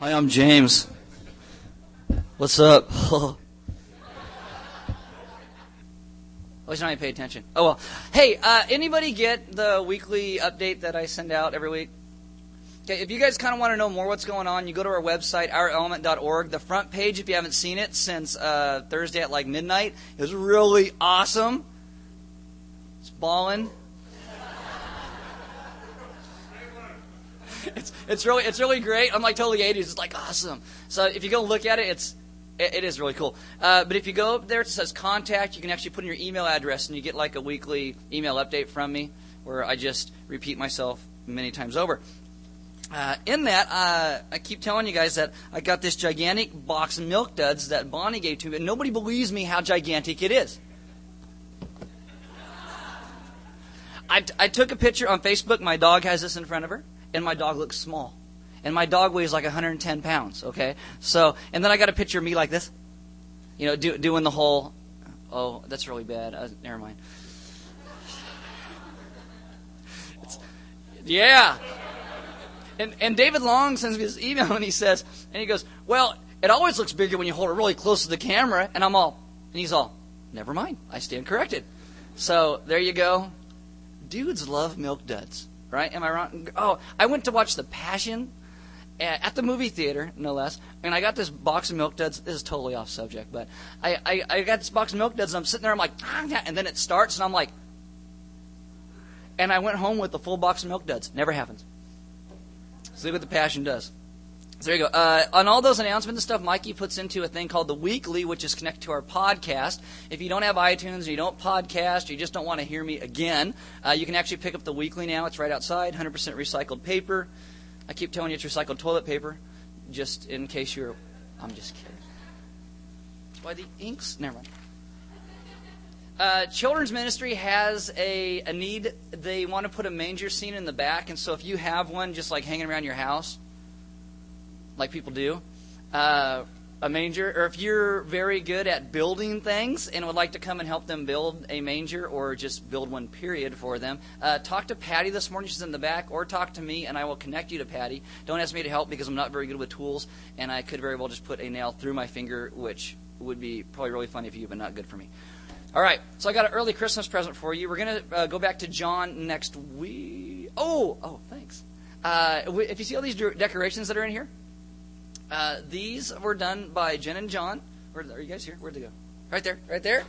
Hi, I'm James. What's up? oh, he's not even pay attention. Oh well. Hey, uh, anybody get the weekly update that I send out every week? Okay, if you guys kind of want to know more what's going on, you go to our website, ourelement.org. The front page, if you haven't seen it since uh, Thursday at like midnight, is really awesome. It's balling. it's it's really it's really great. I'm like totally 80s. It's like awesome. So if you go look at it, it's it, it is really cool. Uh, but if you go up there, it says contact. You can actually put in your email address, and you get like a weekly email update from me, where I just repeat myself many times over. Uh, in that, uh, I keep telling you guys that I got this gigantic box of milk duds that Bonnie gave to me, and nobody believes me how gigantic it is. I, I took a picture on Facebook. My dog has this in front of her and my dog looks small. And my dog weighs like 110 pounds, okay? So, and then I got a picture of me like this, you know, do, doing the whole, oh, that's really bad. Uh, never mind. It's, yeah. And, and David Long sends me this email and he says, and he goes, well, it always looks bigger when you hold it really close to the camera. And I'm all, and he's all, never mind. I stand corrected. So there you go. Dudes love milk duds right? Am I wrong? Oh, I went to watch The Passion at the movie theater, no less. And I got this box of milk duds. This is totally off subject, but I, I, I got this box of milk duds, and I'm sitting there, I'm like, ah, and then it starts, and I'm like, and I went home with the full box of milk duds. Never happens. See what the passion does. So there you go. Uh, on all those announcements and stuff, Mikey puts into a thing called the Weekly, which is connected to our podcast. If you don't have iTunes and you don't podcast, or you just don't want to hear me again, uh, you can actually pick up the Weekly now. It's right outside, 100% recycled paper. I keep telling you it's recycled toilet paper, just in case you're. I'm just kidding. Why the inks? Never mind. Uh, children's ministry has a, a need. They want to put a manger scene in the back, and so if you have one just like hanging around your house, like people do, uh, a manger, or if you're very good at building things and would like to come and help them build a manger or just build one period for them, uh, talk to Patty this morning. She's in the back, or talk to me and I will connect you to Patty. Don't ask me to help because I'm not very good with tools and I could very well just put a nail through my finger, which would be probably really funny for you, but not good for me. All right, so I got an early Christmas present for you. We're going to uh, go back to John next week. Oh, oh, thanks. Uh, if you see all these decorations that are in here, uh, these were done by Jen and John. Where are you guys here? Where'd they go? Right there, right there.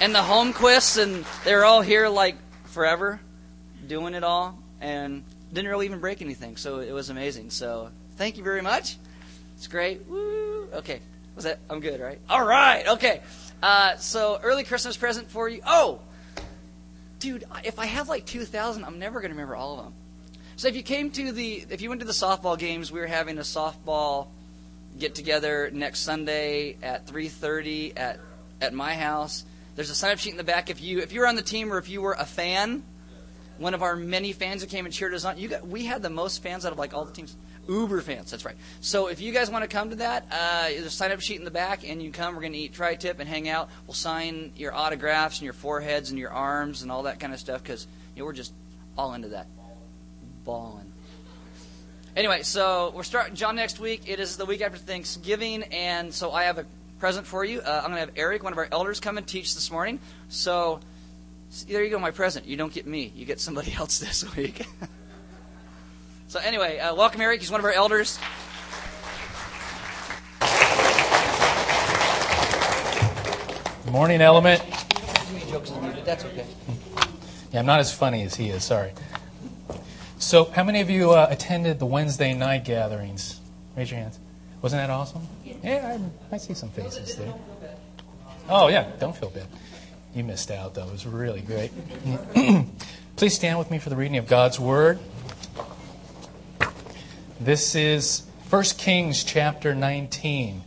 And the Holmquists, and they're all here like forever, doing it all, and didn't really even break anything. So it was amazing. So thank you very much. It's great. Woo. Okay, was that? I'm good, right? All right. Okay. Uh, so early Christmas present for you. Oh, dude, if I have like 2,000, I'm never to remember all of them. So if you came to the, if you went to the softball games, we were having a softball get together next Sunday at 3:30 at at my house. There's a sign up sheet in the back. If you if you were on the team or if you were a fan, one of our many fans who came and cheered us on. You got, we had the most fans out of like all the teams. Uber fans, that's right. So if you guys want to come to that, uh, there's a sign up sheet in the back, and you come. We're going to eat tri-tip and hang out. We'll sign your autographs and your foreheads and your arms and all that kind of stuff because you know, we're just all into that balling. Anyway, so we're starting John next week. It is the week after Thanksgiving, and so I have a present for you. Uh, I'm going to have Eric, one of our elders, come and teach this morning. So, there you go, my present. You don't get me, you get somebody else this week. so, anyway, uh, welcome, Eric. He's one of our elders. Good morning, Element. That's okay. Yeah, I'm not as funny as he is. Sorry. So, how many of you uh, attended the Wednesday night gatherings? Raise your hands. Wasn't that awesome? Yeah, I, I see some faces there. Oh, yeah, don't feel bad. You missed out, though. It was really great. Please stand with me for the reading of God's Word. This is 1 Kings chapter 19,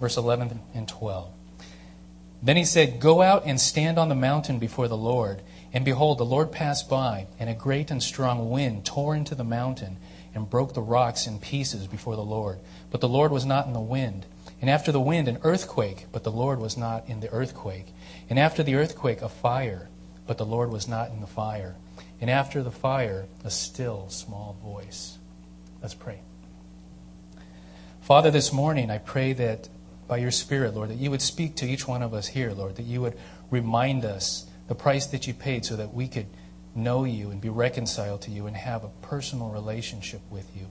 verse 11 and 12. Then he said, Go out and stand on the mountain before the Lord. And behold, the Lord passed by, and a great and strong wind tore into the mountain and broke the rocks in pieces before the Lord. But the Lord was not in the wind. And after the wind, an earthquake, but the Lord was not in the earthquake. And after the earthquake, a fire, but the Lord was not in the fire. And after the fire, a still small voice. Let's pray. Father, this morning I pray that by your Spirit, Lord, that you would speak to each one of us here, Lord, that you would remind us the price that you paid so that we could know you and be reconciled to you and have a personal relationship with you.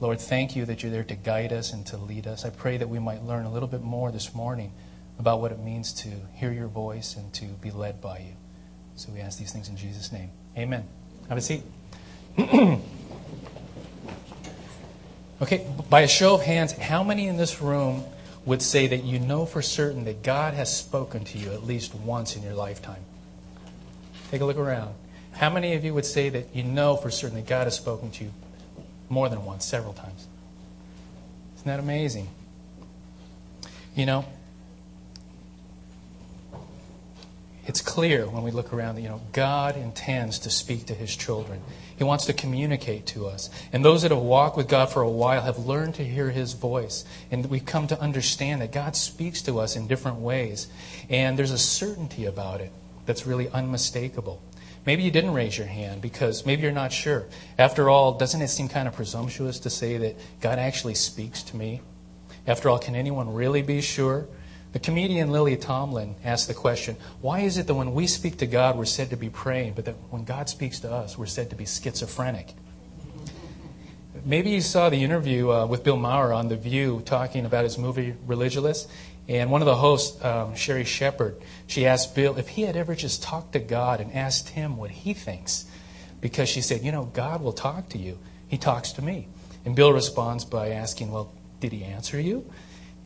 Lord, thank you that you're there to guide us and to lead us. I pray that we might learn a little bit more this morning about what it means to hear your voice and to be led by you. So we ask these things in Jesus' name. Amen. Have a seat. okay, by a show of hands, how many in this room would say that you know for certain that God has spoken to you at least once in your lifetime? Take a look around. How many of you would say that you know for certain that God has spoken to you more than once, several times? Isn't that amazing? You know, it's clear when we look around that you know God intends to speak to his children. He wants to communicate to us. And those that have walked with God for a while have learned to hear his voice. And we've come to understand that God speaks to us in different ways. And there's a certainty about it that's really unmistakable. Maybe you didn't raise your hand because maybe you're not sure. After all, doesn't it seem kind of presumptuous to say that God actually speaks to me? After all, can anyone really be sure? The comedian Lily Tomlin asked the question why is it that when we speak to God, we're said to be praying, but that when God speaks to us, we're said to be schizophrenic? Maybe you saw the interview uh, with Bill Maher on The View talking about his movie Religulous. And one of the hosts, um, Sherri Shepherd, she asked Bill if he had ever just talked to God and asked him what he thinks. Because she said, You know, God will talk to you. He talks to me. And Bill responds by asking, Well, did he answer you?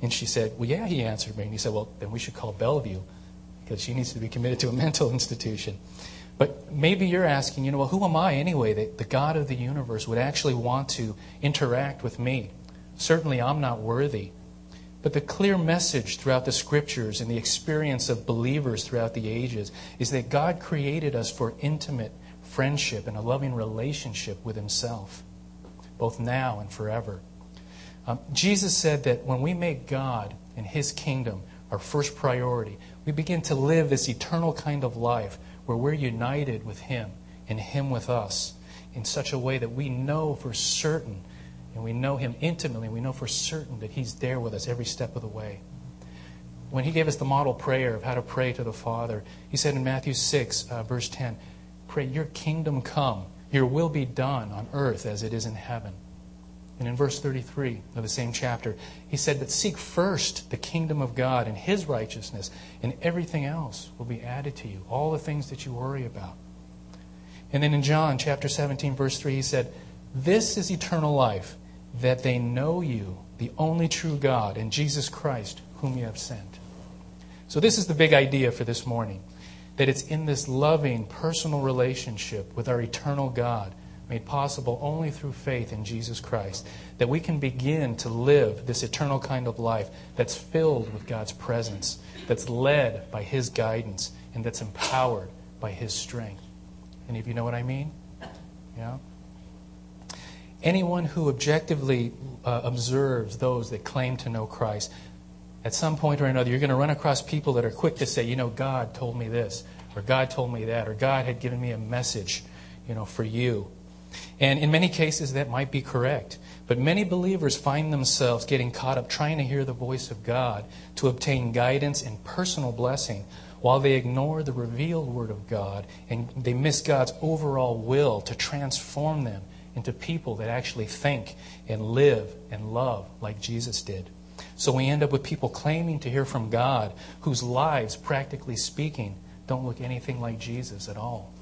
And she said, Well, yeah, he answered me. And he said, Well, then we should call Bellevue because she needs to be committed to a mental institution. But maybe you're asking, you know, well, who am I anyway that the God of the universe would actually want to interact with me? Certainly, I'm not worthy. But the clear message throughout the scriptures and the experience of believers throughout the ages is that God created us for intimate friendship and a loving relationship with Himself, both now and forever. Um, Jesus said that when we make God and His kingdom our first priority, we begin to live this eternal kind of life where we're united with Him and Him with us in such a way that we know for certain, and we know Him intimately, we know for certain that He's there with us every step of the way. When He gave us the model prayer of how to pray to the Father, He said in Matthew 6, uh, verse 10, Pray, Your kingdom come, Your will be done on earth as it is in heaven. And in verse 33 of the same chapter, he said, But seek first the kingdom of God and his righteousness, and everything else will be added to you, all the things that you worry about. And then in John chapter 17, verse 3, he said, This is eternal life, that they know you, the only true God, and Jesus Christ, whom you have sent. So, this is the big idea for this morning that it's in this loving, personal relationship with our eternal God made possible only through faith in Jesus Christ, that we can begin to live this eternal kind of life that's filled with God's presence, that's led by His guidance, and that's empowered by His strength. Any of you know what I mean? Yeah? Anyone who objectively uh, observes those that claim to know Christ, at some point or another, you're going to run across people that are quick to say, you know, God told me this, or God told me that, or God had given me a message, you know, for you. And in many cases, that might be correct. But many believers find themselves getting caught up trying to hear the voice of God to obtain guidance and personal blessing while they ignore the revealed Word of God and they miss God's overall will to transform them into people that actually think and live and love like Jesus did. So we end up with people claiming to hear from God whose lives, practically speaking, don't look anything like Jesus at all.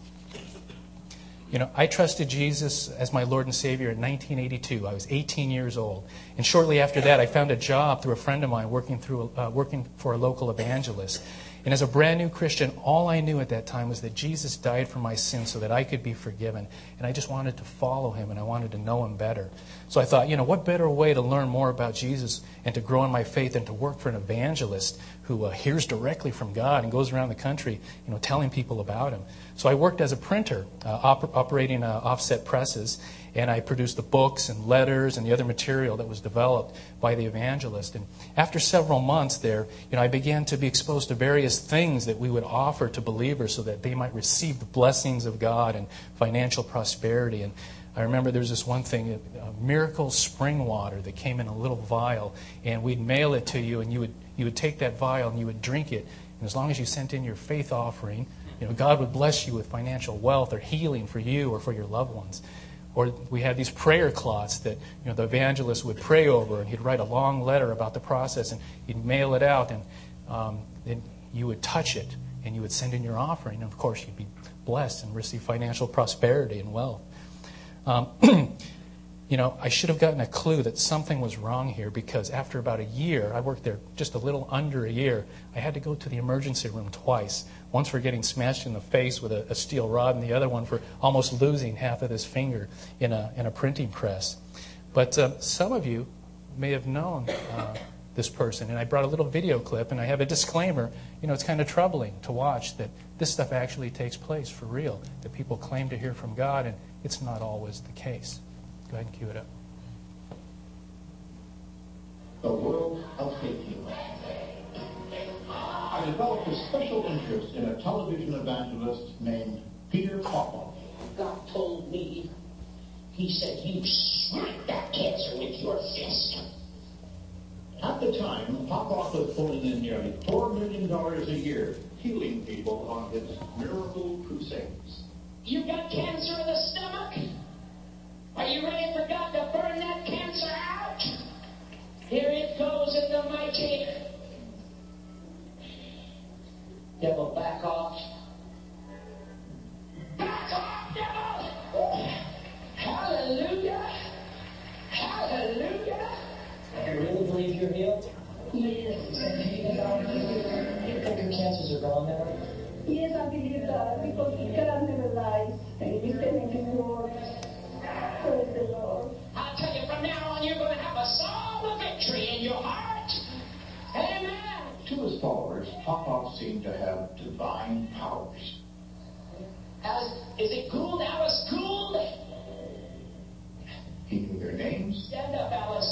You know, I trusted Jesus as my Lord and Savior in 1982. I was 18 years old. And shortly after that, I found a job through a friend of mine working, through, uh, working for a local evangelist. And as a brand new Christian, all I knew at that time was that Jesus died for my sins so that I could be forgiven. And I just wanted to follow him and I wanted to know him better. So I thought, you know, what better way to learn more about Jesus and to grow in my faith than to work for an evangelist who uh, hears directly from God and goes around the country, you know, telling people about him. So I worked as a printer, uh, op- operating uh, offset presses, and I produced the books and letters and the other material that was developed by the evangelist. And after several months there, you know, I began to be exposed to various things that we would offer to believers so that they might receive the blessings of God and financial prosperity. And I remember there was this one thing, miracle spring water that came in a little vial, and we'd mail it to you, and you would you would take that vial and you would drink it, and as long as you sent in your faith offering, you know, God would bless you with financial wealth or healing for you or for your loved ones. Or we had these prayer cloths that you know the evangelist would pray over, and he'd write a long letter about the process, and he'd mail it out, and um, then you would touch it, and you would send in your offering, and of course you'd be blessed and receive financial prosperity and wealth. Um, you know, I should have gotten a clue that something was wrong here because after about a year, I worked there just a little under a year, I had to go to the emergency room twice. Once for getting smashed in the face with a, a steel rod, and the other one for almost losing half of his finger in a, in a printing press. But uh, some of you may have known uh, this person, and I brought a little video clip, and I have a disclaimer. You know, it's kind of troubling to watch that this stuff actually takes place for real, that people claim to hear from God, and it's not always the case. Go ahead and cue it up. The world of faking. I developed a special interest in a television evangelist named Peter Popoff. God told me, he said, you smack that cancer with your fist. At the time, Popoff was pulling in nearly $4 million a year, healing people on his miracle crusades. You've got cancer in the stomach? Are you ready for God to burn that cancer out? Here it goes in the mighty. Devil, back off. Back off, devil! Oh, hallelujah! Hallelujah! You really believe you're healed? Yes. You think your cancers are gone now? Yes, I believe that because God never lies and He's telling His word. Praise the Lord. I'll tell you from now on, you're going to have a song of victory in your heart. Amen. To his followers, Popoff seemed to have divine powers. Alice, is it Gould? Alice Gould? He knew their names, Stand up, Alice.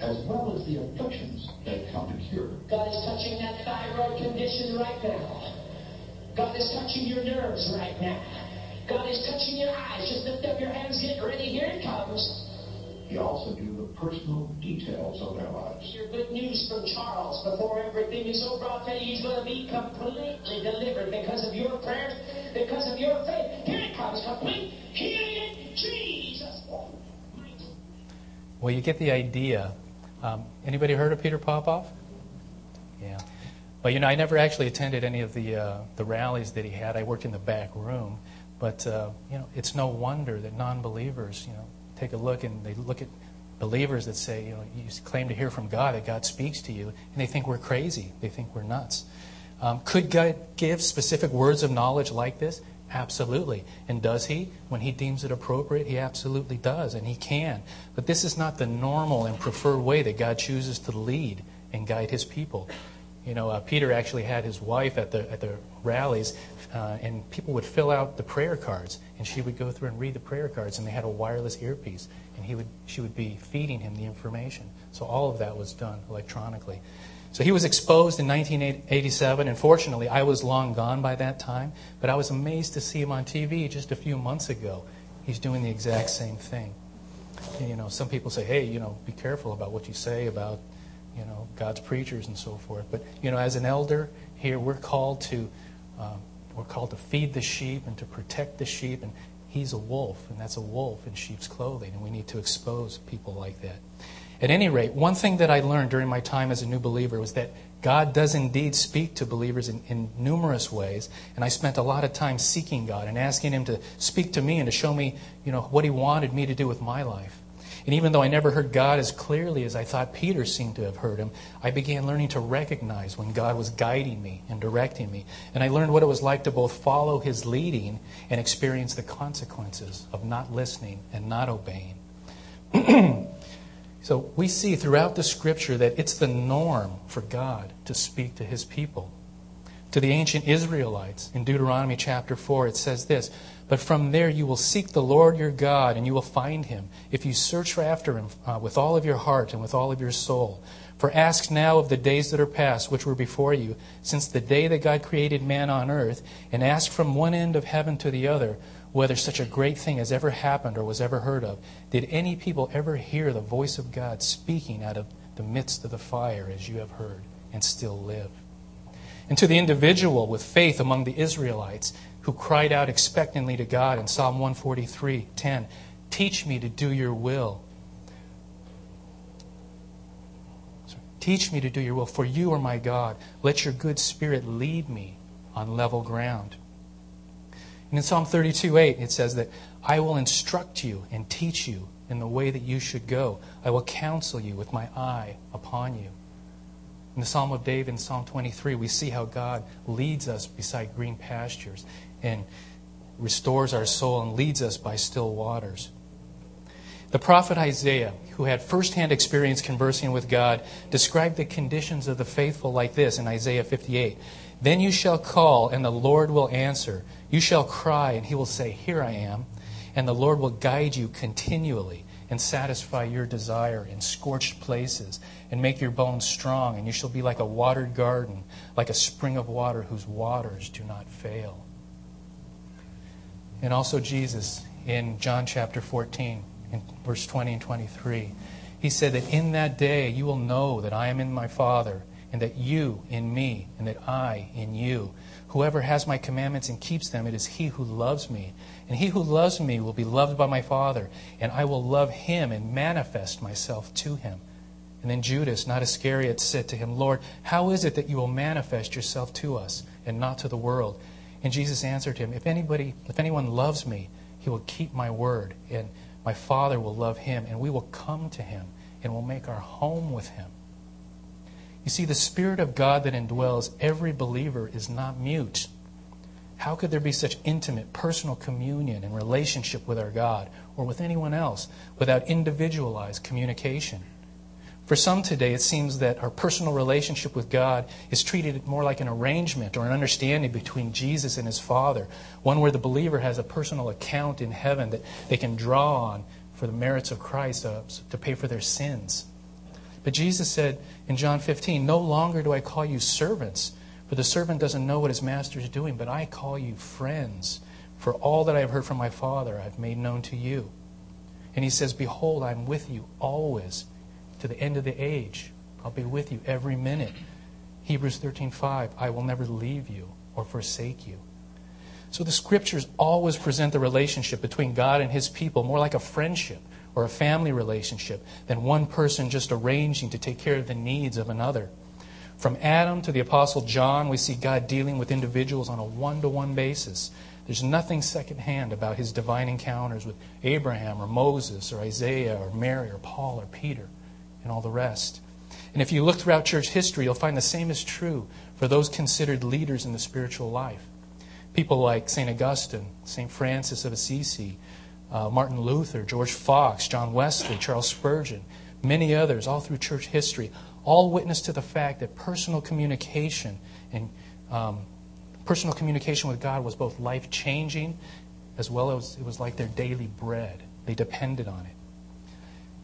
as well as the afflictions they'd come to cure. God is touching that thyroid condition right now. God is touching your nerves right now. God is touching your eyes. Just lift up your hands, get ready. Here it comes. He also do the personal details of their lives. Your good news from Charles. Before everything is over, I'll tell you he's going to be completely delivered because of your prayers, because of your faith. Here it comes, complete healing in Jesus. Well, you get the idea. Um, anybody heard of Peter Popoff? Yeah. Well, you know, I never actually attended any of the uh, the rallies that he had. I worked in the back room, but uh, you know, it's no wonder that non-believers, you know, take a look and they look at believers that say, you know, you claim to hear from God, that God speaks to you, and they think we're crazy. They think we're nuts. Um, could God give specific words of knowledge like this? Absolutely. And does He? When He deems it appropriate, He absolutely does, and He can. But this is not the normal and preferred way that God chooses to lead and guide His people. You know, uh, Peter actually had his wife at the at the rallies, and people would fill out the prayer cards, and she would go through and read the prayer cards, and they had a wireless earpiece, and he would she would be feeding him the information. So all of that was done electronically. So he was exposed in 1987, and fortunately, I was long gone by that time. But I was amazed to see him on TV just a few months ago. He's doing the exact same thing. And, you know, some people say, "Hey, you know, be careful about what you say about, you know, God's preachers and so forth." But you know, as an elder here, we're called to um, we're called to feed the sheep and to protect the sheep. And he's a wolf, and that's a wolf in sheep's clothing, and we need to expose people like that. At any rate, one thing that I learned during my time as a new believer was that God does indeed speak to believers in, in, numerous ways, and I spent a lot of time seeking God and asking Him to speak to me and to show me, you know, what He wanted me to do with my life. And even though I never heard God as clearly as I thought Peter seemed to have heard Him, I began learning to recognize when God was guiding me and directing me. And I learned what it was like to both follow His leading and experience the consequences of not listening and not obeying. So we see throughout the scripture that it's the norm for God to speak to his people. To the ancient Israelites, in Deuteronomy chapter 4, it says this But from there you will seek the Lord your God, and you will find him, if you search after him uh, with all of your heart and with all of your soul. For ask now of the days that are past, which were before you, since the day that God created man on earth, and ask from one end of heaven to the other, whether such a great thing has ever happened or was ever heard of. Did any people ever hear the voice of God speaking out of the midst of the fire as you have heard and still live? And to the individual with faith among the Israelites who cried out expectantly to God in Psalm 143:10, "Teach me to do your will." Teach me to do your will, for you are my God. Let your good spirit lead me on level ground. And in Psalm 32 8, it says that I will instruct you and teach you in the way that you should go. I will counsel you with my eye upon you. In the Psalm of David, in Psalm 23, we see how God leads us beside green pastures and restores our soul and leads us by still waters. The prophet Isaiah, who had firsthand experience conversing with God, described the conditions of the faithful like this in Isaiah 58. Then you shall call, and the Lord will answer. You shall cry, and he will say, Here I am. And the Lord will guide you continually and satisfy your desire in scorched places and make your bones strong. And you shall be like a watered garden, like a spring of water whose waters do not fail. And also, Jesus in John chapter 14 in verse 20 and 23. He said that in that day you will know that I am in my Father, and that you in me, and that I in you. Whoever has my commandments and keeps them, it is he who loves me. And he who loves me will be loved by my Father, and I will love him and manifest myself to him. And then Judas, not Iscariot, said to him, Lord, how is it that you will manifest yourself to us and not to the world? And Jesus answered him, If anybody, if anyone loves me, he will keep my word, and my Father will love him, and we will come to him and will make our home with him. You see, the Spirit of God that indwells every believer is not mute. How could there be such intimate personal communion and relationship with our God or with anyone else without individualized communication? For some today, it seems that our personal relationship with God is treated more like an arrangement or an understanding between Jesus and his Father, one where the believer has a personal account in heaven that they can draw on for the merits of Christ uh, to pay for their sins. But Jesus said in John 15, No longer do I call you servants, for the servant doesn't know what his master is doing, but I call you friends, for all that I have heard from my Father I've made known to you. And he says, Behold, I'm with you always to the end of the age. I'll be with you every minute. Hebrews 13:5, I will never leave you or forsake you. So the scriptures always present the relationship between God and his people more like a friendship or a family relationship than one person just arranging to take care of the needs of another. From Adam to the apostle John, we see God dealing with individuals on a one-to-one basis. There's nothing secondhand about his divine encounters with Abraham or Moses or Isaiah or Mary or Paul or Peter and all the rest. And if you look throughout church history, you'll find the same is true for those considered leaders in the spiritual life. People like St. Augustine, St. Francis of Assisi, uh, Martin Luther, George Fox, John Wesley, Charles Spurgeon, many others, all through church history, all witness to the fact that personal communication and um, personal communication with God was both life changing as well as it was like their daily bread. They depended on it.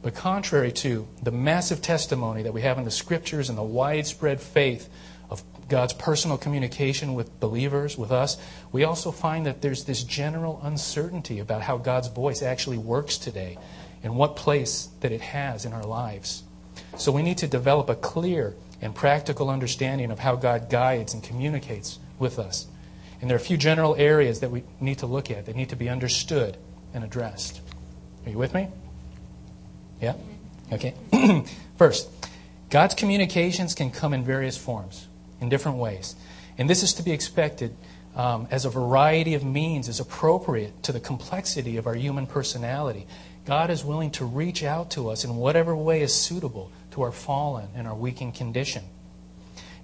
But contrary to the massive testimony that we have in the scriptures and the widespread faith of God's personal communication with believers, with us, we also find that there's this general uncertainty about how God's voice actually works today and what place that it has in our lives. So we need to develop a clear and practical understanding of how God guides and communicates with us. And there are a few general areas that we need to look at that need to be understood and addressed. Are you with me? Yeah? Okay. First, God's communications can come in various forms, in different ways. And this is to be expected um, as a variety of means is appropriate to the complexity of our human personality. God is willing to reach out to us in whatever way is suitable to our fallen and our weakened condition.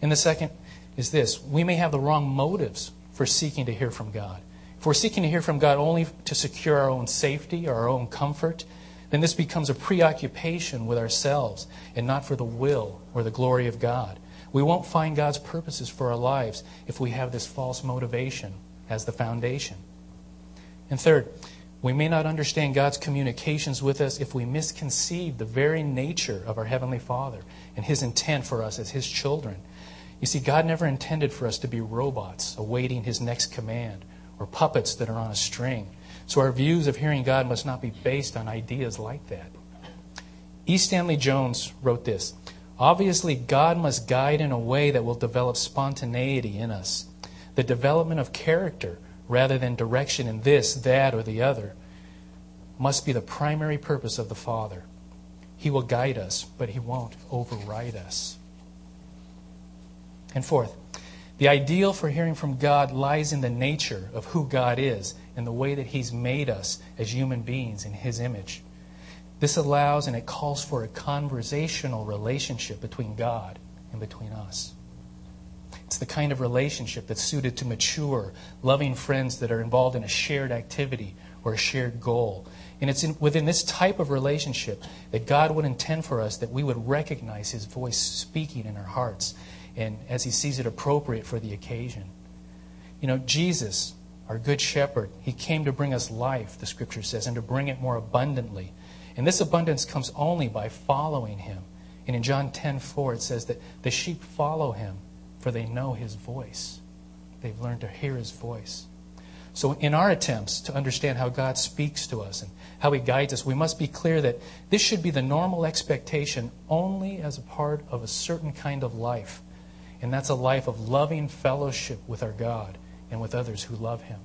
And the second is this we may have the wrong motives for seeking to hear from God. If we're seeking to hear from God only to secure our own safety or our own comfort, then this becomes a preoccupation with ourselves and not for the will or the glory of God. We won't find God's purposes for our lives if we have this false motivation as the foundation. And third, we may not understand God's communications with us if we misconceive the very nature of our Heavenly Father and His intent for us as His children. You see, God never intended for us to be robots awaiting His next command or puppets that are on a string. So our views of hearing God must not be based on ideas like that. E. Stanley Jones wrote this Obviously, God must guide in a way that will develop spontaneity in us, the development of character rather than direction in this, that, or the other, must be the primary purpose of the Father. He will guide us, but He won't override us. And fourth, the ideal for hearing from God lies in the nature of who God is and the way that He's made us as human beings in His image. This allows and it calls for a conversational relationship between God and between us. It's the kind of relationship that's suited to mature, loving friends that are involved in a shared activity or a shared goal. And it's in, within this type of relationship that God would intend for us that we would recognize His voice speaking in our hearts and as He sees it appropriate for the occasion. You know, Jesus, our Good Shepherd, He came to bring us life, the Scripture says, and to bring it more abundantly. And this abundance comes only by following him. And in John 10 4, it says that the sheep follow him, for they know his voice. They've learned to hear his voice. So, in our attempts to understand how God speaks to us and how he guides us, we must be clear that this should be the normal expectation only as a part of a certain kind of life. And that's a life of loving fellowship with our God and with others who love him.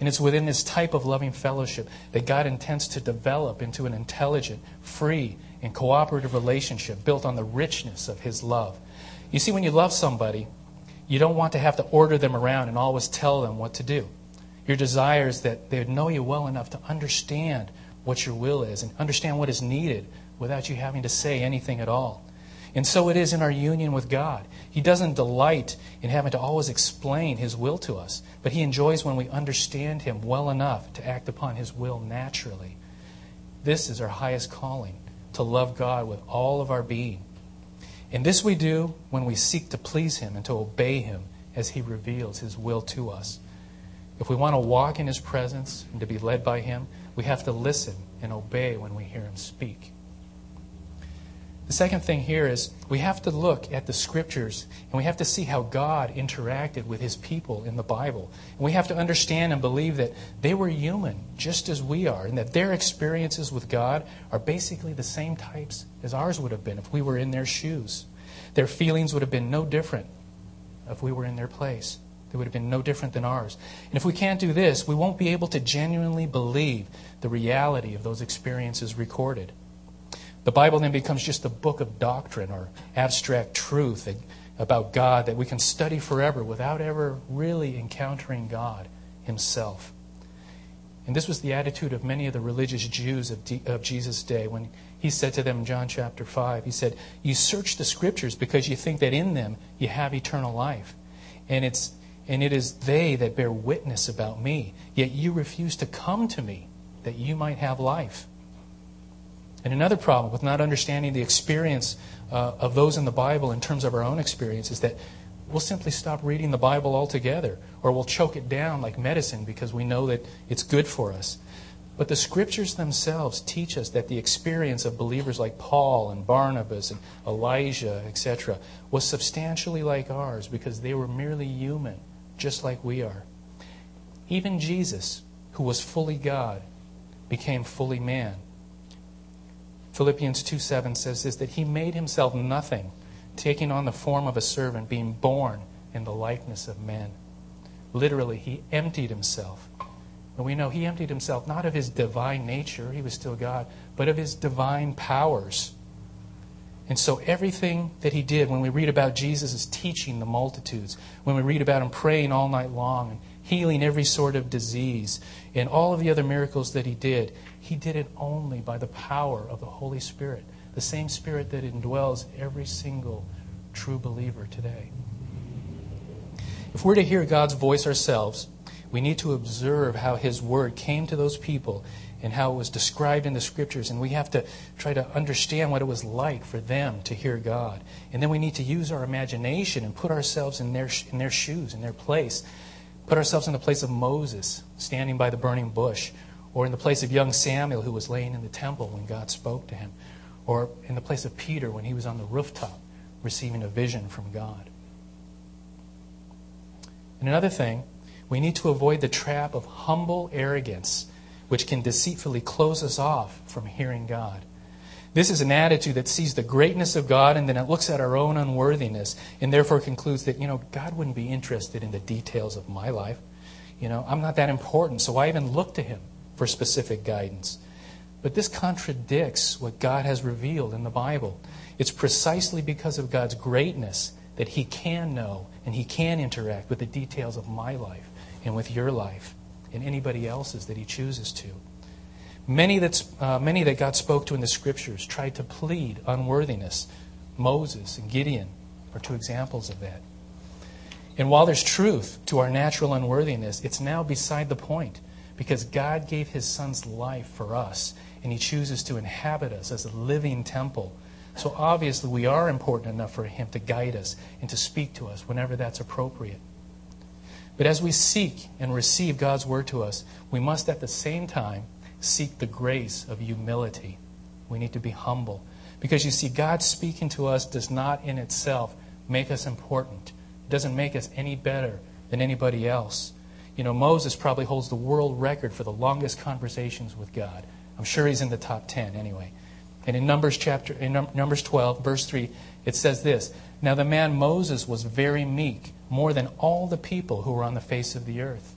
And it's within this type of loving fellowship that God intends to develop into an intelligent, free, and cooperative relationship built on the richness of His love. You see, when you love somebody, you don't want to have to order them around and always tell them what to do. Your desire is that they would know you well enough to understand what your will is and understand what is needed without you having to say anything at all. And so it is in our union with God. He doesn't delight in having to always explain His will to us, but He enjoys when we understand Him well enough to act upon His will naturally. This is our highest calling to love God with all of our being. And this we do when we seek to please Him and to obey Him as He reveals His will to us. If we want to walk in His presence and to be led by Him, we have to listen and obey when we hear Him speak. The second thing here is we have to look at the scriptures and we have to see how God interacted with his people in the Bible. And we have to understand and believe that they were human just as we are and that their experiences with God are basically the same types as ours would have been if we were in their shoes. Their feelings would have been no different if we were in their place. They would have been no different than ours. And if we can't do this, we won't be able to genuinely believe the reality of those experiences recorded. The Bible then becomes just a book of doctrine or abstract truth about God that we can study forever without ever really encountering God Himself. And this was the attitude of many of the religious Jews of, D- of Jesus' day when He said to them in John chapter 5, He said, You search the Scriptures because you think that in them you have eternal life. And, it's, and it is they that bear witness about me. Yet you refuse to come to me that you might have life. And another problem with not understanding the experience uh, of those in the Bible in terms of our own experience is that we'll simply stop reading the Bible altogether, or we'll choke it down like medicine because we know that it's good for us. But the scriptures themselves teach us that the experience of believers like Paul and Barnabas and Elijah, etc., was substantially like ours because they were merely human, just like we are. Even Jesus, who was fully God, became fully man. Philippians 2 7 says this that he made himself nothing, taking on the form of a servant, being born in the likeness of men. Literally, he emptied himself. And we know he emptied himself not of his divine nature, he was still God, but of his divine powers. And so everything that he did, when we read about Jesus' teaching the multitudes, when we read about him praying all night long and healing every sort of disease, and all of the other miracles that he did, he did it only by the power of the Holy Spirit, the same Spirit that indwells every single true believer today. If we're to hear God's voice ourselves, we need to observe how His Word came to those people and how it was described in the Scriptures. And we have to try to understand what it was like for them to hear God. And then we need to use our imagination and put ourselves in their, in their shoes, in their place. Put ourselves in the place of Moses standing by the burning bush, or in the place of young Samuel who was laying in the temple when God spoke to him, or in the place of Peter when he was on the rooftop receiving a vision from God. And another thing, We need to avoid the trap of humble arrogance, which can deceitfully close us off from hearing God. This is an attitude that sees the greatness of God and then it looks at our own unworthiness and therefore concludes that, you know, God wouldn't be interested in the details of my life. You know, I'm not that important, so I even look to Him for specific guidance. But this contradicts what God has revealed in the Bible. It's precisely because of God's greatness that He can know and He can interact with the details of my life and with your life and anybody else's that He chooses to. Many, that's, uh, many that God spoke to in the Scriptures tried to plead unworthiness. Moses and Gideon are two examples of that. And while there's truth to our natural unworthiness, it's now beside the point because God gave His Son's life for us and He chooses to inhabit us as a living temple. So obviously, we are important enough for Him to guide us and to speak to us whenever that's appropriate. But as we seek and receive God's word to us, we must at the same time seek the grace of humility. We need to be humble. Because you see, God speaking to us does not in itself make us important. It doesn't make us any better than anybody else. You know, Moses probably holds the world record for the longest conversations with God. I'm sure he's in the top 10 anyway. And in Numbers chapter in Numbers 12 verse 3 it says this, now the man Moses was very meek, more than all the people who were on the face of the earth.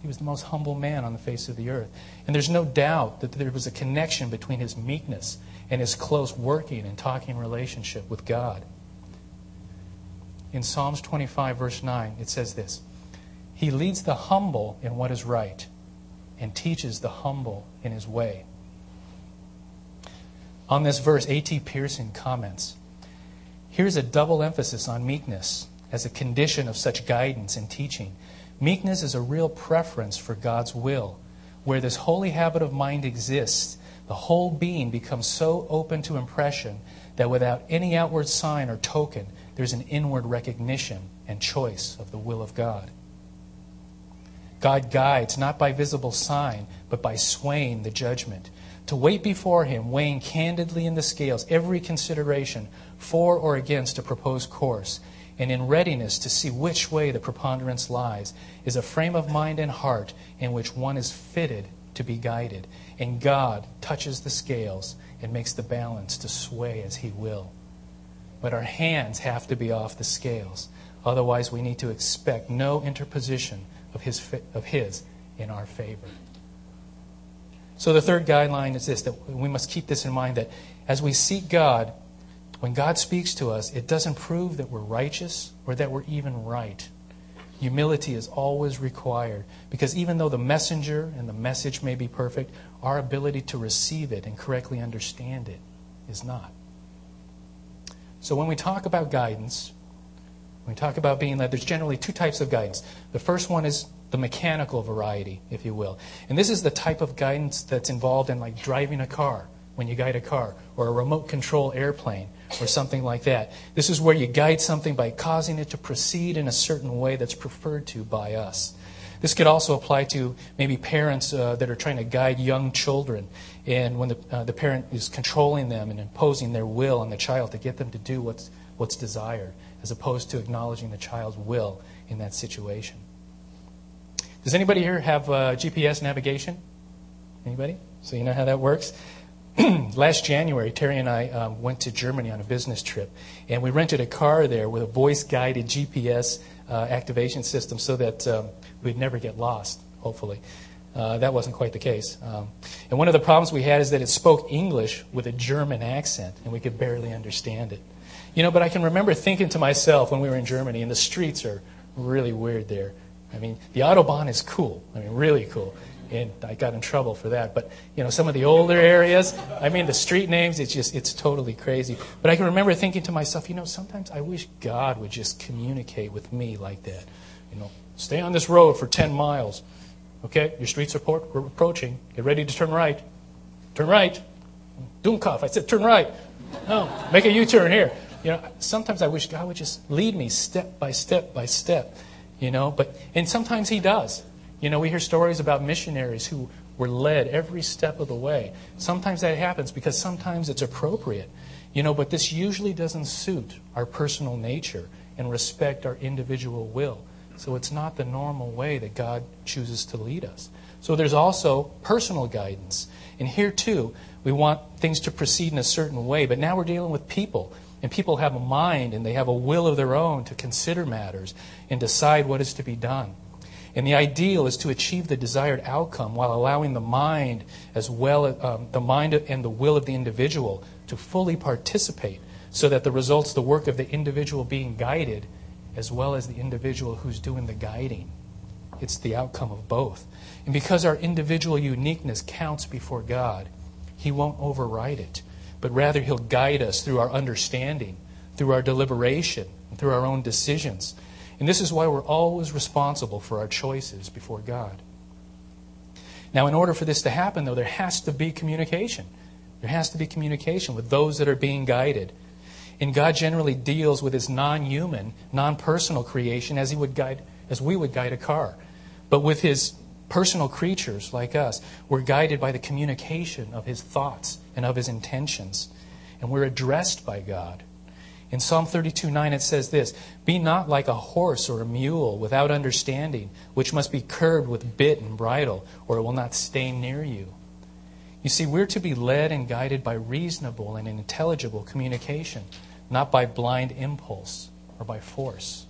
He was the most humble man on the face of the earth. And there's no doubt that there was a connection between his meekness and his close working and talking relationship with God. In Psalms 25, verse 9, it says this He leads the humble in what is right and teaches the humble in his way. On this verse, A.T. Pierson comments Here's a double emphasis on meekness as a condition of such guidance and teaching. Meekness is a real preference for God's will. Where this holy habit of mind exists, the whole being becomes so open to impression that without any outward sign or token, there's an inward recognition and choice of the will of God. God guides not by visible sign, but by swaying the judgment. To wait before Him, weighing candidly in the scales every consideration for or against a proposed course, and in readiness to see which way the preponderance lies, is a frame of mind and heart in which one is fitted to be guided. And God touches the scales and makes the balance to sway as He will. But our hands have to be off the scales. Otherwise, we need to expect no interposition of His, of his in our favor. So, the third guideline is this that we must keep this in mind that as we seek God, when God speaks to us, it doesn't prove that we're righteous or that we're even right. Humility is always required because even though the messenger and the message may be perfect, our ability to receive it and correctly understand it is not. So when we talk about guidance, when we talk about being led, there's generally two types of guidance. The first one is the mechanical variety, if you will. And this is the type of guidance that's involved in like driving a car when you guide a car or a remote control airplane or something like that. This is where you guide something by causing it to proceed in a certain way that's preferred to by us. This could also apply to maybe parents uh, that are trying to guide young children, and when the, uh, the parent is controlling them and imposing their will on the child to get them to do what's, what's desired, as opposed to acknowledging the child's will in that situation. Does anybody here have uh, GPS navigation? Anybody? So you know how that works? last January, Terry and I um, went to Germany on a business trip, and we rented a car there with a voice guided GPS uh, activation system so that um, we'd never get lost, hopefully. Uh, that wasn't quite the case. Um, and one of the problems we had is that it spoke English with a German accent, and we could barely understand it. You know, but I can remember thinking to myself when we were in Germany, and the streets are really weird there. I mean, the Autobahn is cool. I mean, really cool and I got in trouble for that. But you know, some of the older areas, I mean, the street names, it's just it's totally crazy. But I can remember thinking to myself, you know, sometimes I wish God would just communicate with me like that. You know, stay on this road for 10 miles. Okay, your streets are approaching. Get ready to turn right. Turn right. Dummkopf. I said turn right. No, make a U-turn here. You know, sometimes I wish God would just lead me step by step by step. You know, but and sometimes He does. You know, we hear stories about missionaries who were led every step of the way. Sometimes that happens because sometimes it's appropriate. You know, but this usually doesn't suit our personal nature and respect our individual will. So it's not the normal way that God chooses to lead us. So there's also personal guidance. And here, too, we want things to proceed in a certain way, but now we're dealing with people. And people have a mind and they have a will of their own to consider matters and decide what is to be done. And the ideal is to achieve the desired outcome while allowing the mind, as well um, the mind and the will of the individual, to fully participate, so that the results, the work of the individual being guided, as well as the individual who's doing the guiding. It's the outcome of both. And because our individual uniqueness counts before God, He won't override it, but rather He'll guide us through our understanding, through our deliberation, through our own decisions. And this is why we're always responsible for our choices before God. Now, in order for this to happen, though, there has to be communication. There has to be communication with those that are being guided. And God generally deals with his non human, non personal creation as he would guide as we would guide a car. But with his personal creatures like us, we're guided by the communication of his thoughts and of his intentions. And we're addressed by God. In Psalm 32 9, it says this Be not like a horse or a mule without understanding, which must be curbed with bit and bridle, or it will not stay near you. You see, we're to be led and guided by reasonable and intelligible communication, not by blind impulse or by force.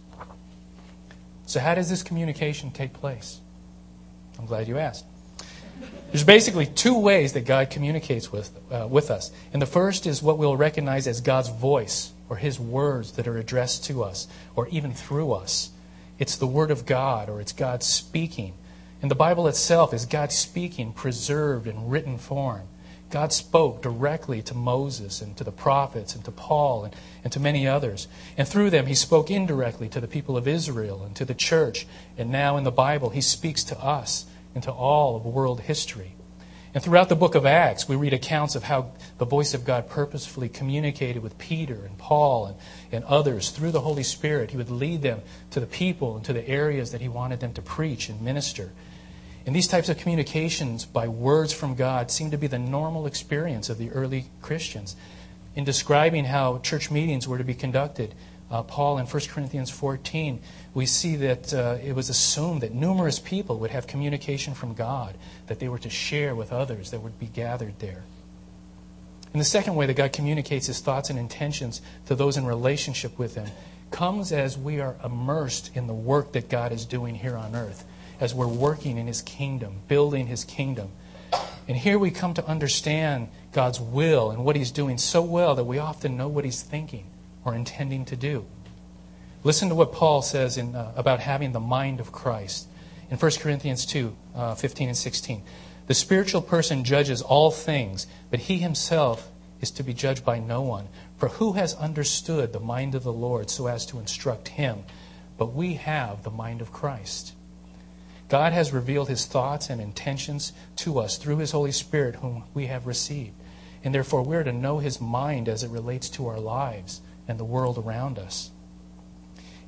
So, how does this communication take place? I'm glad you asked. There's basically two ways that God communicates with, uh, with us. And the first is what we'll recognize as God's voice or His words that are addressed to us or even through us. It's the Word of God or it's God speaking. And the Bible itself is God speaking, preserved in written form. God spoke directly to Moses and to the prophets and to Paul and, and to many others. And through them, he spoke indirectly to the people of Israel and to the church. And now in the Bible, he speaks to us and to all of world history. And throughout the book of Acts, we read accounts of how the voice of God purposefully communicated with Peter and Paul and, and others through the Holy Spirit. He would lead them to the people and to the areas that he wanted them to preach and minister. And these types of communications by words from God seem to be the normal experience of the early Christians. In describing how church meetings were to be conducted, uh, Paul in 1 Corinthians 14, we see that uh, it was assumed that numerous people would have communication from God, that they were to share with others that would be gathered there. And the second way that God communicates his thoughts and intentions to those in relationship with him comes as we are immersed in the work that God is doing here on earth as we're working in His kingdom, building His kingdom. And here we come to understand God's will and what He's doing so well that we often know what He's thinking or intending to do. Listen to what Paul says in, uh, about having the mind of Christ in 1 Corinthians 2 uh, 15 and 16. The spiritual person judges all things, but he himself is to be judged by no one. For who has understood the mind of the Lord so as to instruct him? But we have the mind of Christ. God has revealed his thoughts and intentions to us through his Holy Spirit, whom we have received. And therefore, we're to know his mind as it relates to our lives and the world around us.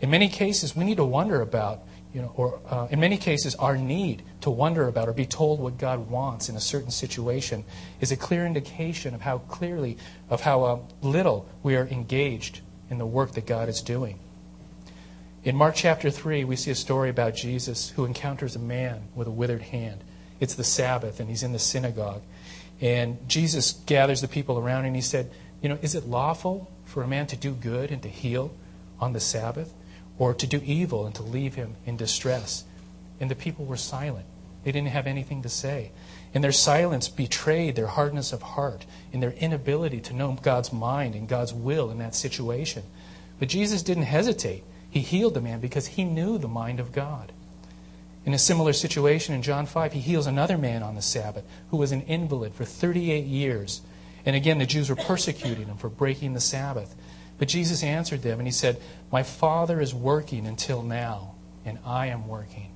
In many cases, we need to wonder about, you know, or uh, in many cases, our need to wonder about or be told what God wants in a certain situation is a clear indication of how clearly, of how uh, little we are engaged in the work that God is doing. In Mark chapter 3, we see a story about Jesus who encounters a man with a withered hand. It's the Sabbath, and he's in the synagogue. And Jesus gathers the people around, and he said, You know, is it lawful for a man to do good and to heal on the Sabbath, or to do evil and to leave him in distress? And the people were silent. They didn't have anything to say. And their silence betrayed their hardness of heart and their inability to know God's mind and God's will in that situation. But Jesus didn't hesitate. He healed the man because he knew the mind of God. In a similar situation in John 5, he heals another man on the Sabbath who was an invalid for 38 years. And again, the Jews were persecuting him for breaking the Sabbath. But Jesus answered them and he said, My Father is working until now, and I am working.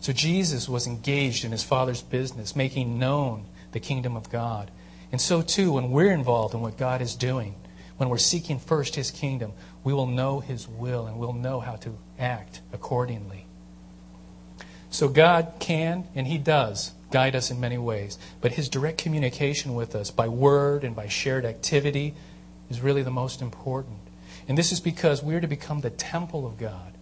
So Jesus was engaged in his Father's business, making known the kingdom of God. And so too, when we're involved in what God is doing, when we're seeking first his kingdom, we will know His will and we'll know how to act accordingly. So God can and He does guide us in many ways, but His direct communication with us by word and by shared activity is really the most important. And this is because we're to become the temple of God.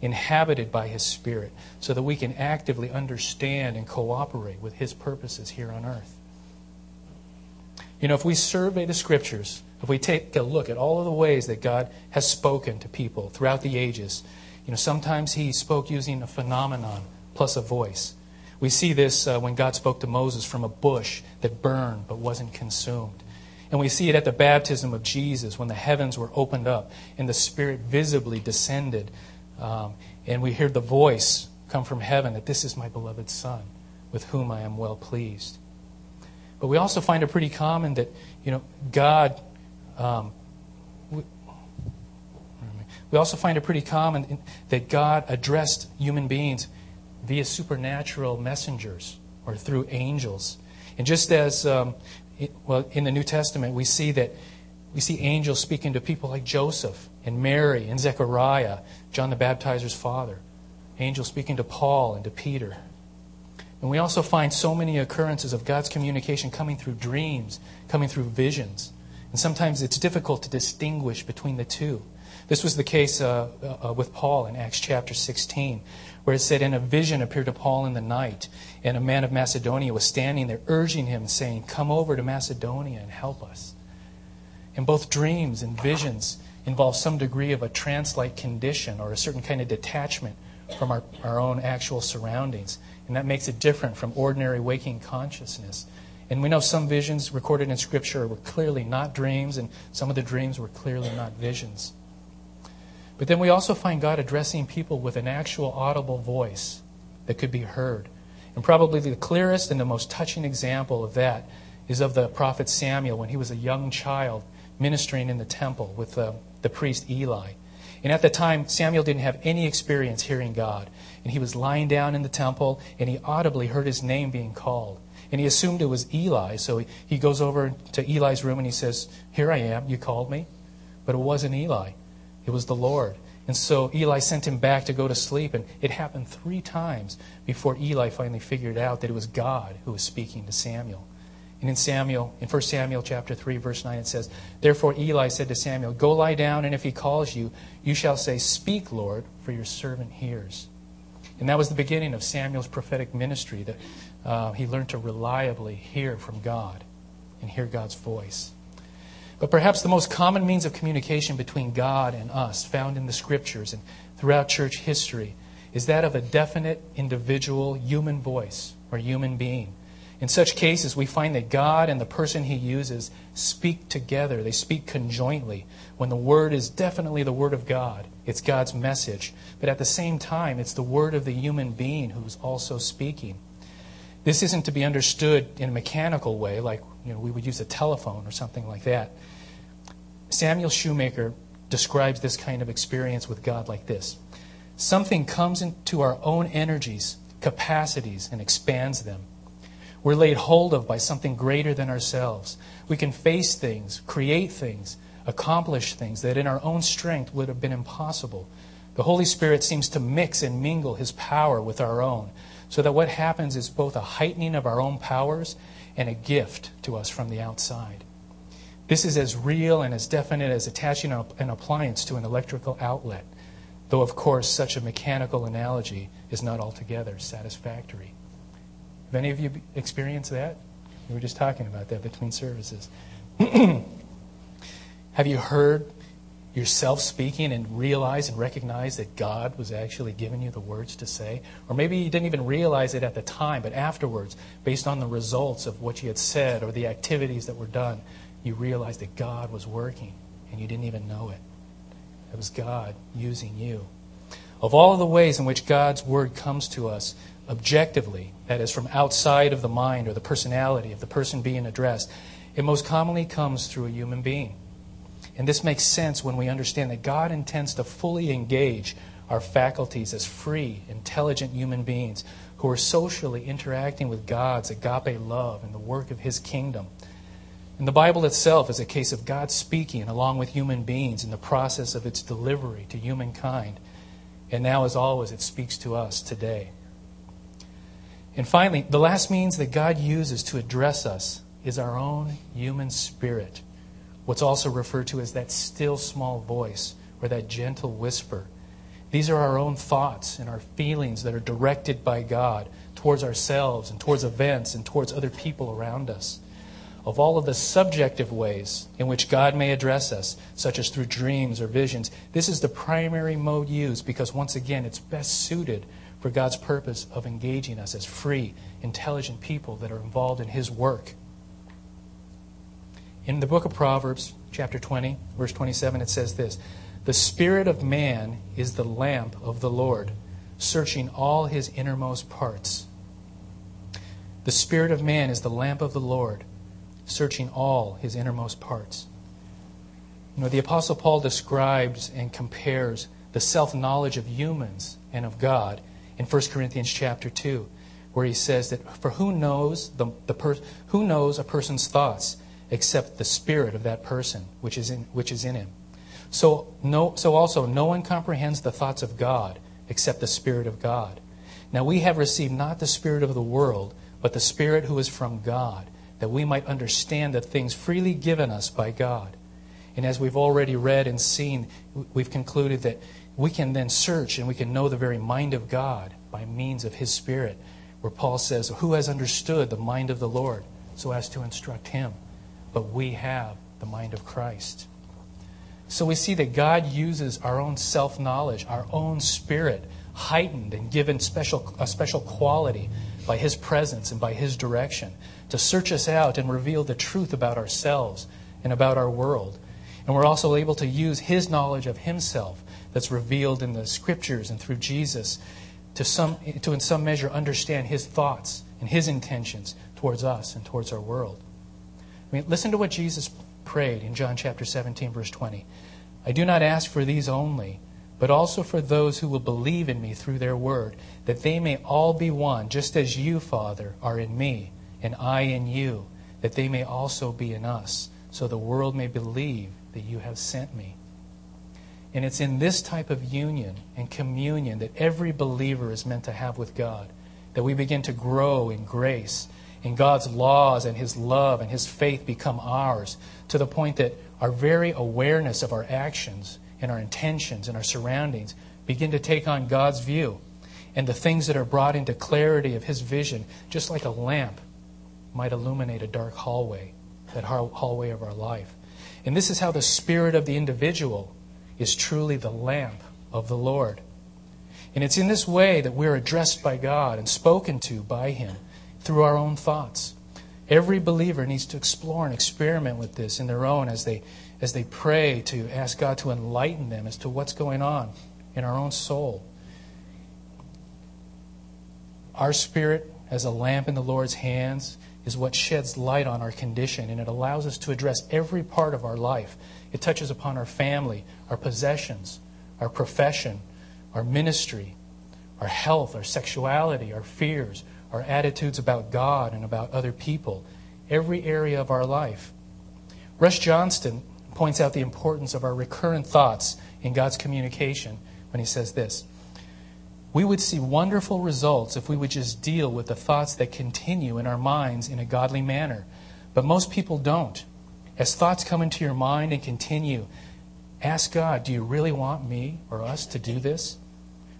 inhabited by His Spirit, so that we can actively understand and cooperate with His purposes here on earth. You know, if we survey the Scriptures, if we take a look at all of the ways that God has spoken to people throughout the ages, you know, sometimes He spoke using a phenomenon plus a voice. We see this uh, when God spoke to Moses from a bush that burned but wasn't consumed. And we see it at the baptism of Jesus when the heavens were opened up and the Spirit visibly descended. Um, and we hear the voice come from heaven that this is my beloved Son with whom I am well pleased. But we also find it pretty common that, you know, God. Um, we, also find it pretty common that God addressed human beings via supernatural messengers or through angels. And just as um, well, in the New Testament, we see that we see angels speaking to people like Joseph and Mary and Zechariah, John the Baptizer's father. Angels speaking to Paul and to Peter. And we also find so many occurrences of God's communication coming through dreams, coming through visions. And sometimes it's difficult to distinguish between the two. This was the case uh, uh, with Paul in Acts chapter 16, where it said, In a vision appeared to Paul in the night, and a man of Macedonia was standing there urging him, saying, Come over to Macedonia and help us. And both dreams and visions involve some degree of a trance like condition or a certain kind of detachment from our, our own actual surroundings. And that makes it different from ordinary waking consciousness. And we know some visions recorded in Scripture were clearly not dreams, and some of the dreams were clearly not visions. But then we also find God addressing people with an actual audible voice that could be heard. And probably the clearest and the most touching example of that is of the prophet Samuel when he was a young child ministering in the temple with the, the priest Eli. And at the time, Samuel didn't have any experience hearing God. And he was lying down in the temple, and he audibly heard his name being called. And he assumed it was Eli, so he, goes over to Eli's room and he says, Here I am, you called me. But it wasn't Eli. It was the Lord. And so Eli sent him back to go to sleep, and it happened three times before Eli finally figured out that it was God who was speaking to Samuel. And in Samuel, in 1 Samuel chapter 3, verse 9, it says, Therefore Eli said to Samuel, Go lie down, and if he calls you, you shall say, Speak, Lord, for your servant hears. And that was the beginning of Samuel's prophetic ministry, that uh, he learned to reliably hear from God and hear God's voice. But perhaps the most common means of communication between God and us, found in the Scriptures and throughout church history, is that of a definite individual human voice or human being. In such cases, we find that God and the person he uses speak together. They speak conjointly. When the word is definitely the word of God, it's God's message. But at the same time, it's the word of the human being who's also speaking. This isn't to be understood in a mechanical way, like you know, we would use a telephone or something like that. Samuel Shoemaker describes this kind of experience with God like this Something comes into our own energies, capacities, and expands them. We're laid hold of by something greater than ourselves. We can face things, create things, accomplish things that in our own strength would have been impossible. The Holy Spirit seems to mix and mingle His power with our own, so that what happens is both a heightening of our own powers and a gift to us from the outside. This is as real and as definite as attaching an appliance to an electrical outlet, though, of course, such a mechanical analogy is not altogether satisfactory. Have any of you experienced that? We were just talking about that between services. Have you heard yourself speaking and realize and recognize that God was actually giving you the words to say? Or maybe you didn't even realize it at the time, but afterwards, based on the results of what you had said or the activities that were done, you realized that God was working and you didn't even know it. It was God using you. Of all the ways in which God's word comes to us objectively, that is, from outside of the mind or the personality of the person being addressed, it most commonly comes through a human being. And this makes sense when we understand that God intends to fully engage our faculties as free, intelligent human beings who are socially interacting with God's agape love and the work of His kingdom. And the Bible itself is a case of God speaking along with human beings in the process of its delivery to humankind. And now, as always, it speaks to us today. And finally, the last means that God uses to address us is our own human spirit, what's also referred to as that still small voice or that gentle whisper. These are our own thoughts and our feelings that are directed by God towards ourselves and towards events and towards other people around us. Of all of the subjective ways in which God may address us, such as through dreams or visions, this is the primary mode used because, once again, it's best suited for God's purpose of engaging us as free, intelligent people that are involved in His work. In the book of Proverbs, chapter 20, verse 27, it says this The spirit of man is the lamp of the Lord, searching all his innermost parts. The spirit of man is the lamp of the Lord, searching all his innermost parts. You know, the Apostle Paul describes and compares the self knowledge of humans and of God in 1 Corinthians chapter 2, where he says that for who knows, the, the per, who knows a person's thoughts except the spirit of that person which is in, which is in him? So, no, so also, no one comprehends the thoughts of God except the Spirit of God. Now we have received not the Spirit of the world, but the Spirit who is from God, that we might understand the things freely given us by God. And as we've already read and seen, we've concluded that we can then search and we can know the very mind of God by means of His Spirit, where Paul says, Who has understood the mind of the Lord so as to instruct him? But we have the mind of Christ. So we see that God uses our own self knowledge, our own spirit, heightened and given special, a special quality by His presence and by His direction to search us out and reveal the truth about ourselves and about our world. And we're also able to use His knowledge of Himself that's revealed in the Scriptures and through Jesus to, some, to in some measure, understand His thoughts and His intentions towards us and towards our world. I mean, listen to what Jesus prayed in John chapter 17, verse 20. I do not ask for these only, but also for those who will believe in me through their word, that they may all be one, just as you, Father, are in me, and I in you, that they may also be in us, so the world may believe that you have sent me. And it's in this type of union and communion that every believer is meant to have with God, that we begin to grow in grace and God's laws and His love and His faith become ours to the point that our very awareness of our actions and our intentions and our surroundings begin to take on God's view. And the things that are brought into clarity of His vision, just like a lamp might illuminate a dark hallway, that hallway of our life. And this is how the spirit of the individual is truly the lamp of the Lord. And it's in this way that we're addressed by God and spoken to by Him through our own thoughts. Every believer needs to explore and experiment with this in their own as they, as they pray to ask God to enlighten them as to what's going on in our own soul. Our spirit, as a lamp in the Lord's hands, is what sheds light on our condition, and it allows us to address every part of our life. It touches upon our family, our possessions, our profession, our ministry, our health, our sexuality, our fears, our attitudes about God and about other people, every area of our life. Rush Johnston points out the importance of our recurrent thoughts in God's communication when he says this We would see wonderful results if we would just deal with the thoughts that continue in our minds in a godly manner. But most people don't. As thoughts come into your mind and continue, ask God, do you really want me or us to do this?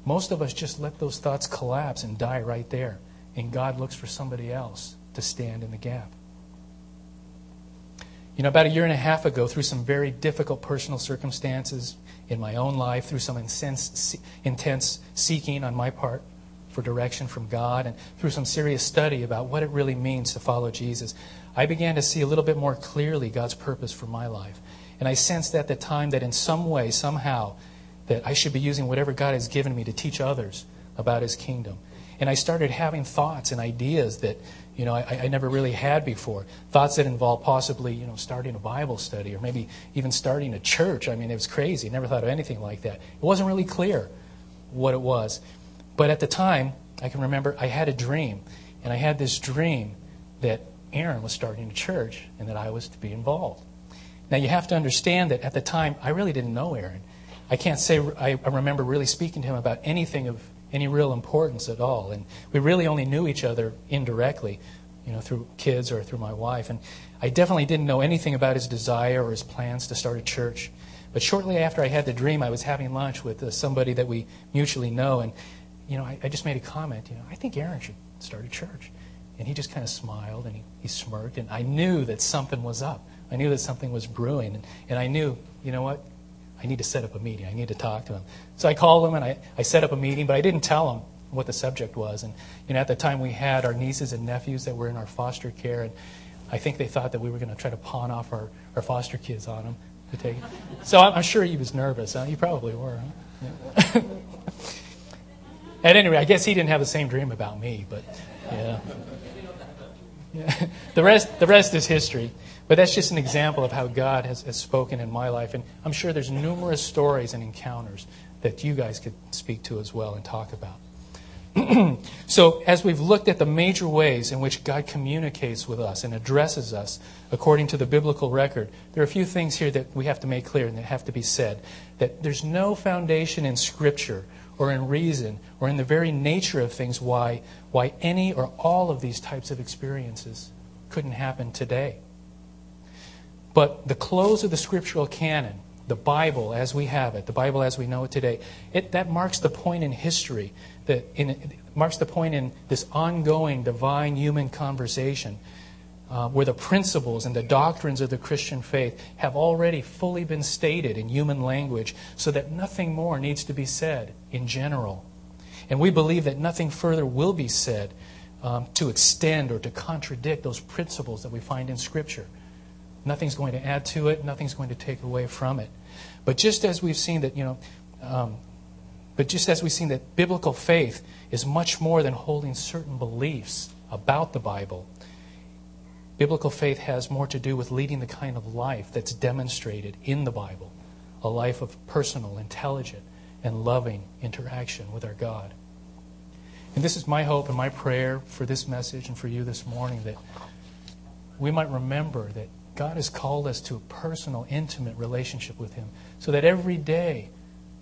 Most of us just let those thoughts collapse and die right there and God looks for somebody else to stand in the gap. You know, about a year and a half ago, through some very difficult personal circumstances in my own life, through some intense, intense seeking on my part for direction from God, and through some serious study about what it really means to follow Jesus, I began to see a little bit more clearly God's purpose for my life. And I sensed at the time that in some way, somehow, that I should be using whatever God has given me to teach others about His kingdom. And I started having thoughts and ideas that, you know, I, I never really had before. Thoughts that involved possibly, you know, starting a Bible study or maybe even starting a church. I mean, it was crazy. Never thought of anything like that. It wasn't really clear what it was. But at the time, I can remember I had a dream. And I had this dream that Aaron was starting a church and that I was to be involved. Now, you have to understand that at the time, I really didn't know Aaron. I can't say I remember really speaking to him about anything of any real importance at all. And we really only knew each other indirectly, you know, through kids or through my wife. And I definitely didn't know anything about his desire or his plans to start a church. But shortly after I had the dream, I was having lunch with uh, somebody that we mutually know, and you know, I, I just made a comment. You know, I think Aaron should start a church. And he just kind of smiled and he, he smirked, and I knew that something was up. I knew that something was brewing, and, and I knew, you know what? I need to set up a meeting. I need to talk to him. So I called him and I, I set up a meeting, but I didn't tell him what the subject was. And you know, at the time we had our nieces and nephews that were in our foster care, and I think they thought that we were going to try to pawn off our, our foster kids on them to take. So I'm, I'm sure he was nervous. Huh? You probably were. Huh? Yeah. at any rate, I guess he didn't have the same dream about me, but yeah. yeah. the rest, the rest is history. But that's just an example of how God has, has spoken in my life. And I'm sure there's numerous stories and encounters that you guys could speak to as well and talk about. so, as we've looked at the major ways in which God communicates with us and addresses us according to the biblical record, there are a few things here that we have to make clear and that have to be said. That there's no foundation in Scripture or in reason or in the very nature of things why, why any or all of these types of experiences couldn't happen today. But the close of the scriptural canon, the Bible as we have it, the Bible as we know it today, it, that marks the point in history, that in, marks the point in this ongoing divine human conversation uh, where the principles and the doctrines of the Christian faith have already fully been stated in human language so that nothing more needs to be said in general. And we believe that nothing further will be said um, to extend or to contradict those principles that we find in Scripture. Nothing's going to add to it. Nothing's going to take away from it. But just as we've seen that, you know, um, but just as we've seen that biblical faith is much more than holding certain beliefs about the Bible, biblical faith has more to do with leading the kind of life that's demonstrated in the Bible a life of personal, intelligent, and loving interaction with our God. And this is my hope and my prayer for this message and for you this morning that we might remember that God has called us to a personal, intimate relationship with Him so that every day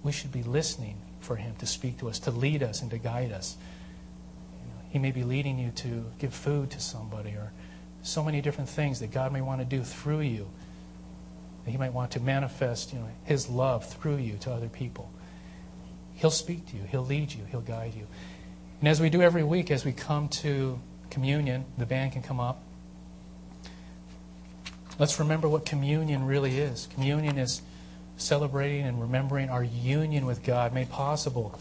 we should be listening for Him to speak to us, to lead us, and to guide us. You know, he may be leading you to give food to somebody or so many different things that God may want to do through you. He might want to manifest you know, His love through you to other people. He'll speak to you, He'll lead you, He'll guide you. And as we do every week, as we come to communion, the band can come up. Let's remember what communion really is. Communion is celebrating and remembering our union with God made possible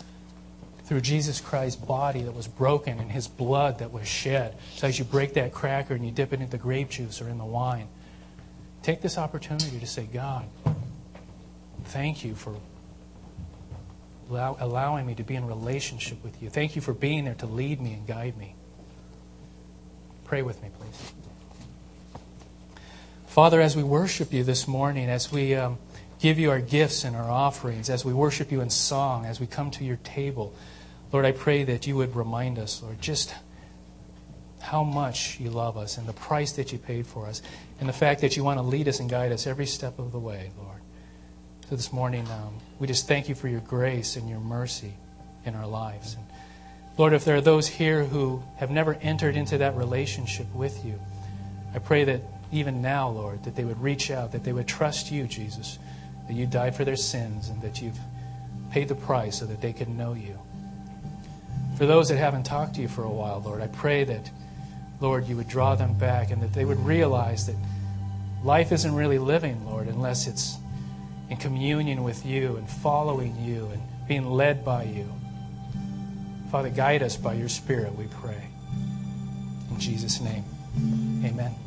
through Jesus Christ's body that was broken and his blood that was shed. So as you break that cracker and you dip it in the grape juice or in the wine, take this opportunity to say, God, thank you for allow, allowing me to be in relationship with you. Thank you for being there to lead me and guide me. Pray with me, please. Father, as we worship you this morning, as we um, give you our gifts and our offerings, as we worship you in song, as we come to your table, Lord, I pray that you would remind us, Lord, just how much you love us and the price that you paid for us, and the fact that you want to lead us and guide us every step of the way, Lord. So this morning, um, we just thank you for your grace and your mercy in our lives. And Lord, if there are those here who have never entered into that relationship with you, I pray that even now, Lord, that they would reach out, that they would trust you, Jesus, that you died for their sins and that you've paid the price so that they could know you. For those that haven't talked to you for a while, Lord, I pray that, Lord, you would draw them back and that they would realize that life isn't really living, Lord, unless it's in communion with you and following you and being led by you. Father, guide us by your Spirit, we pray. In Jesus' name, amen.